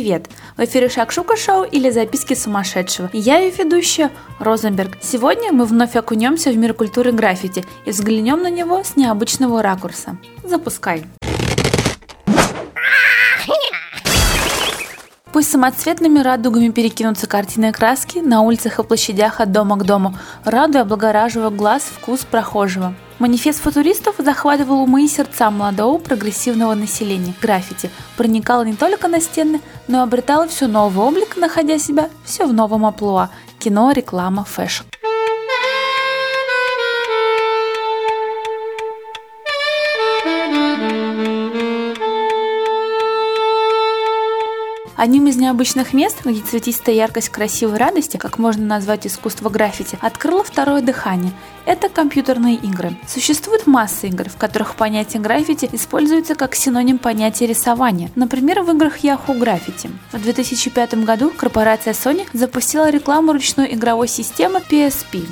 Привет! В эфире Шакшука Шоу или Записки сумасшедшего. Я ее ведущая Розенберг. Сегодня мы вновь окунемся в мир культуры граффити и взглянем на него с необычного ракурса. Запускай! Пусть самоцветными радугами перекинутся картины краски на улицах и площадях от дома к дому, радуя облагораживая глаз вкус прохожего. Манифест футуристов захватывал умы и сердца молодого прогрессивного населения. Граффити проникало не только на стены, но и обретало все новый облик, находя себя все в новом амплуа – кино, реклама, fashion. Одним из необычных мест, где цветистая яркость красивой радости, как можно назвать искусство граффити, открыло второе дыхание. Это компьютерные игры. Существует масса игр, в которых понятие граффити используется как синоним понятия рисования. Например, в играх Yahoo Graffiti. В 2005 году корпорация Sony запустила рекламу ручной игровой системы PSP.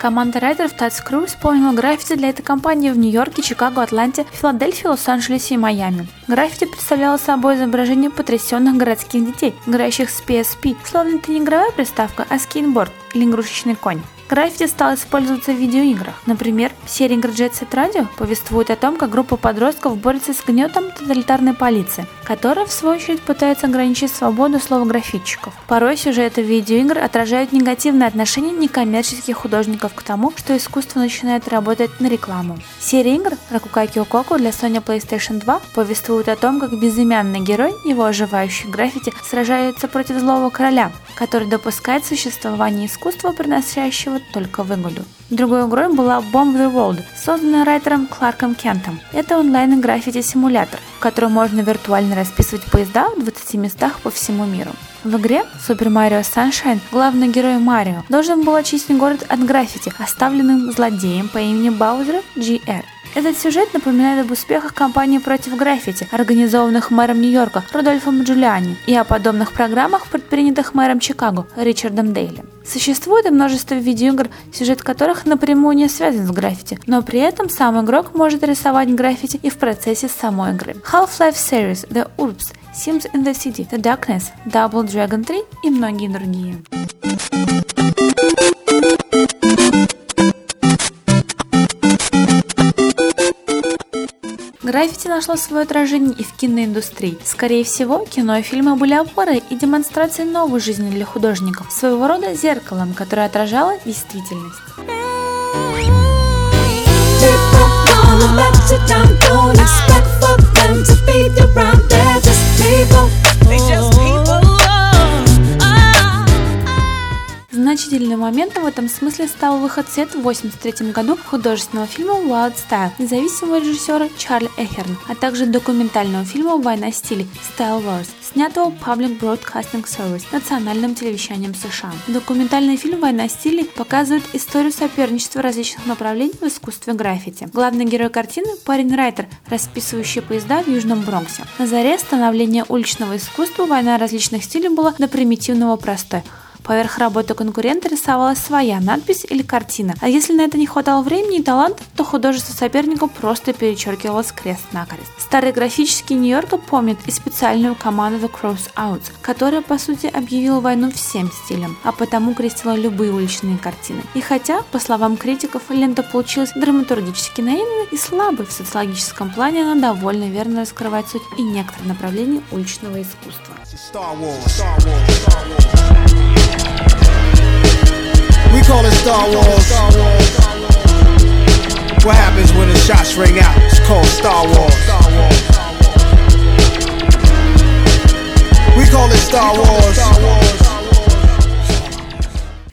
Команда райдеров Crew исполнила граффити для этой компании в Нью-Йорке, Чикаго, Атланте, Филадельфии, Лос-Анджелесе и Майами. Граффити представляло собой изображение потрясенных городских детей, играющих с PSP, словно это не игровая приставка, а скейтборд или игрушечный конь. Граффити стал использоваться в видеоиграх. Например, в серии игр Jet Set Radio повествует о том, как группа подростков борется с гнетом тоталитарной полиции, которая, в свою очередь, пытается ограничить свободу слова граффитчиков. Порой сюжеты видеоигр отражают негативное отношение некоммерческих художников к тому, что искусство начинает работать на рекламу. Серия игр Ракукай Киококу для Sony PlayStation 2 повествует о том, как безымянный герой, его оживающий граффити, сражается против злого короля, который допускает существование искусства, приносящего только выгоду. Другой игрой была Bomb the World, созданная райтером Кларком Кентом. Это онлайн-граффити-симулятор, в котором можно виртуально расписывать поезда в 20 местах по всему миру. В игре Super Mario Sunshine главный герой Марио должен был очистить город от граффити, оставленным злодеем по имени Баузера GR. Этот сюжет напоминает об успехах кампании против граффити, организованных мэром Нью-Йорка Рудольфом Джулиани, и о подобных программах, предпринятых мэром Чикаго Ричардом Дейли. Существует и множество видеоигр, сюжет которых напрямую не связан с граффити, но при этом сам игрок может рисовать граффити и в процессе самой игры. Half-Life Series, The Urbs, Sims in the City, The Darkness, Double Dragon 3 и многие другие. Граффити нашло свое отражение и в киноиндустрии. Скорее всего, кино и фильмы были опорой и демонстрацией новой жизни для художников, своего рода зеркалом, которое отражало действительность. Значительным моментом в этом смысле стал выход в свет в 1983 году художественного фильма Wild Style независимого режиссера Чарли Эхерна, а также документального фильма «Война стилей» Style Wars, снятого Public Broadcasting Service национальным телевещанием США. Документальный фильм «Война стилей» показывает историю соперничества различных направлений в искусстве граффити. Главный герой картины – парень-райтер, расписывающий поезда в Южном Бронксе. На заре становления уличного искусства война различных стилей была до примитивного простой – Поверх работы конкурента рисовалась своя надпись или картина. А если на это не хватало времени и таланта, то художество соперника просто перечеркивалось крест-накрест. Старый графический Нью-Йорка помнит и специальную команду The Cross Outs, которая по сути объявила войну всем стилям, а потому крестила любые уличные картины. И хотя, по словам критиков, лента получилась драматургически наивной и слабой в социологическом плане, она довольно верно раскрывает суть и некоторые направления уличного искусства. Star Wars, Star Wars, Star Wars. Call it Style Wars. What happens when the shots ring out? It's called Style Wars. We call it Style Wars.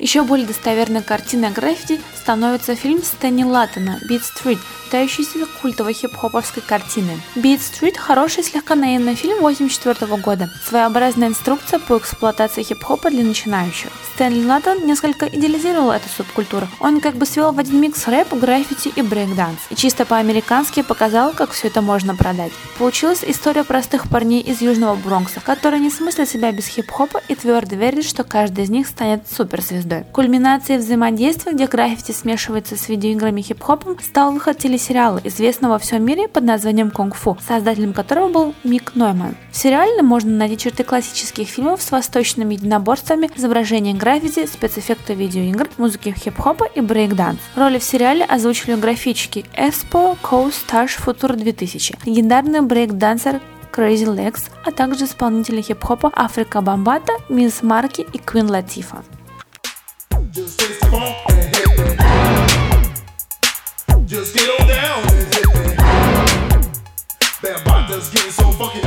Еще более достоверной картиной граффити становится фильм Стэнли Латтона «Beat Street», считающийся культовой хип-хоповской картиной. Beat Street – хороший слегка наивный фильм 84 года, своеобразная инструкция по эксплуатации хип-хопа для начинающих. Стэнли Латтон несколько идеализировал эту субкультуру. Он как бы свел в один микс рэп, граффити и брейк-данс. И чисто по-американски показал, как все это можно продать. Получилась история простых парней из Южного Бронкса, которые не смыслят себя без хип-хопа и твердо верят, что каждый из них станет суперзвездой. Игры. Кульминацией взаимодействия, где граффити смешивается с видеоиграми хип-хопом, стал выход телесериала, известного во всем мире под названием «Kung Faux», создателем которого был Мик Нойман. В сериале можно найти черты классических фильмов с восточными единоборствами, изображения граффити, спецэффекты видеоигр, музыки хип-хопа и брейк-данс. Роли в сериале озвучили граффитчики Эспо, Коуз, Стэш, Футура 2000, легендарный брейк-дансер Crazy Legs, а также исполнители хип-хопа Африка Бамбата, Биз Марки и Квин Латифа. Just get on down. That getting so fucking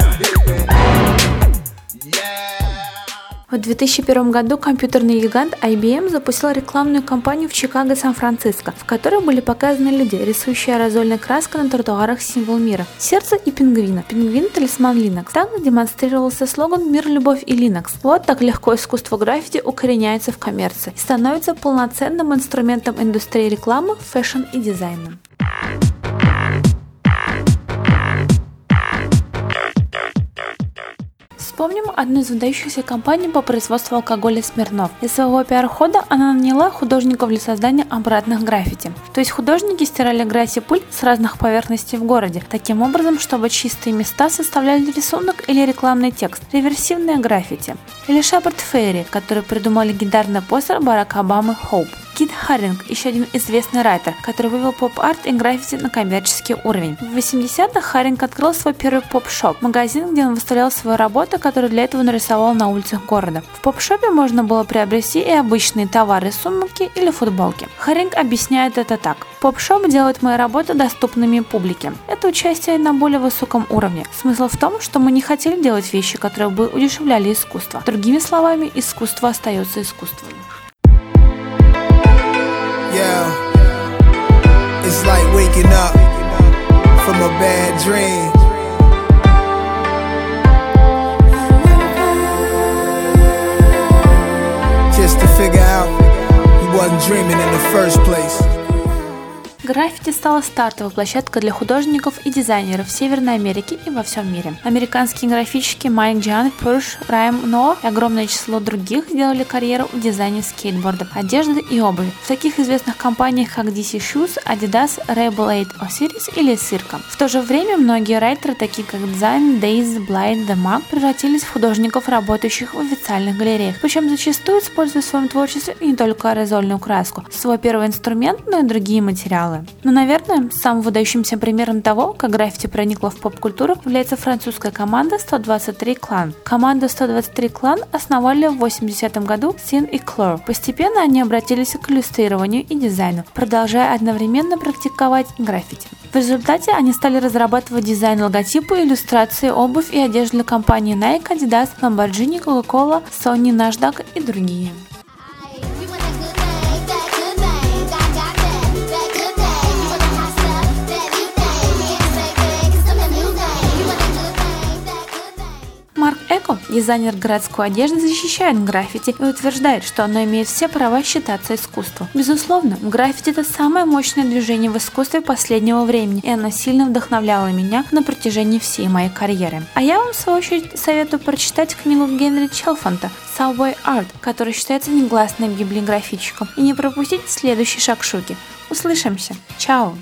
В 2001 году компьютерный гигант IBM запустил рекламную кампанию в Чикаго Сан-Франциско, в которой были показаны люди, рисующие аэрозольной краской на тротуарах символ мира. Сердце и пингвина. Пингвин – талисман Linux. Так демонстрировался слоган «Мир, любовь и Linux». Вот так легко искусство граффити укореняется в коммерции и становится полноценным инструментом индустрии рекламы, fashion и дизайна. Вспомним одну из выдающихся компаний по производству алкоголя Смирнов. Для своего пиар-хода она наняла художников для создания обратных граффити. То есть художники стирали грязь и пыль с разных поверхностей в городе, таким образом, чтобы чистые места составляли рисунок или рекламный текст, реверсивные граффити. Или Шепард Фейри, который придумал легендарный постер Барака Обамы «Hope». Кит Харинг, еще один известный райтер, который вывел поп-арт и граффити на коммерческий уровень. В 80-х Харинг открыл свой первый поп-шоп, магазин, где он выставлял свои работы, которые для этого нарисовал на улицах города. В поп-шопе можно было приобрести и обычные товары, сумки или футболки. Харинг объясняет это так. Поп-шоп делает мои работы доступными публике. Это участие на более высоком уровне. Смысл в том, что мы не хотели делать вещи, которые бы удешевляли искусство. Другими словами, искусство остается искусством. Yeah, it's like waking up from a bad dream. Just to figure out he wasn't dreaming in the first place. Граффити стала стартовой площадкой для художников и дизайнеров в Северной Америке и во всем мире. Американские графички Майк Джан, Пурш, Райм Но и огромное число других сделали карьеру в дизайне скейтбордов, одежды и обуви. В таких известных компаниях, как DC Shoes, Adidas, Rebel 8 Osiris или Circa. В то же время многие райтеры, такие как Design, Days, Blind, The Mag, превратились в художников, работающих в официальных галереях, причем зачастую используя в своем творчестве не только аэрозольную краску, свой первый инструмент, но и другие материалы. Но, наверное, самым выдающимся примером того, как граффити проникло в поп-культуру, является французская команда 123 Клан. Команду 123 Клан основали в 80 году Син и Клор. Постепенно они обратились к иллюстрированию и дизайну, продолжая одновременно практиковать граффити. В результате они стали разрабатывать дизайн логотипа, иллюстрации, обувь и одежду для компании Nike, Adidas, Lamborghini, Coca-Cola, Sony, Nasdaq и другие. Эко, дизайнер городской одежды, защищает граффити и утверждает, что оно имеет все права считаться искусством. Безусловно, граффити это самое мощное движение в искусстве последнего времени, и оно сильно вдохновляло меня на протяжении всей моей карьеры. А я вам, в свою очередь, советую прочитать книгу Генри Челфанта Subway Art, который считается негласной библией графичиком, и не пропустить следующий шаг Шуки. Услышимся. Чао!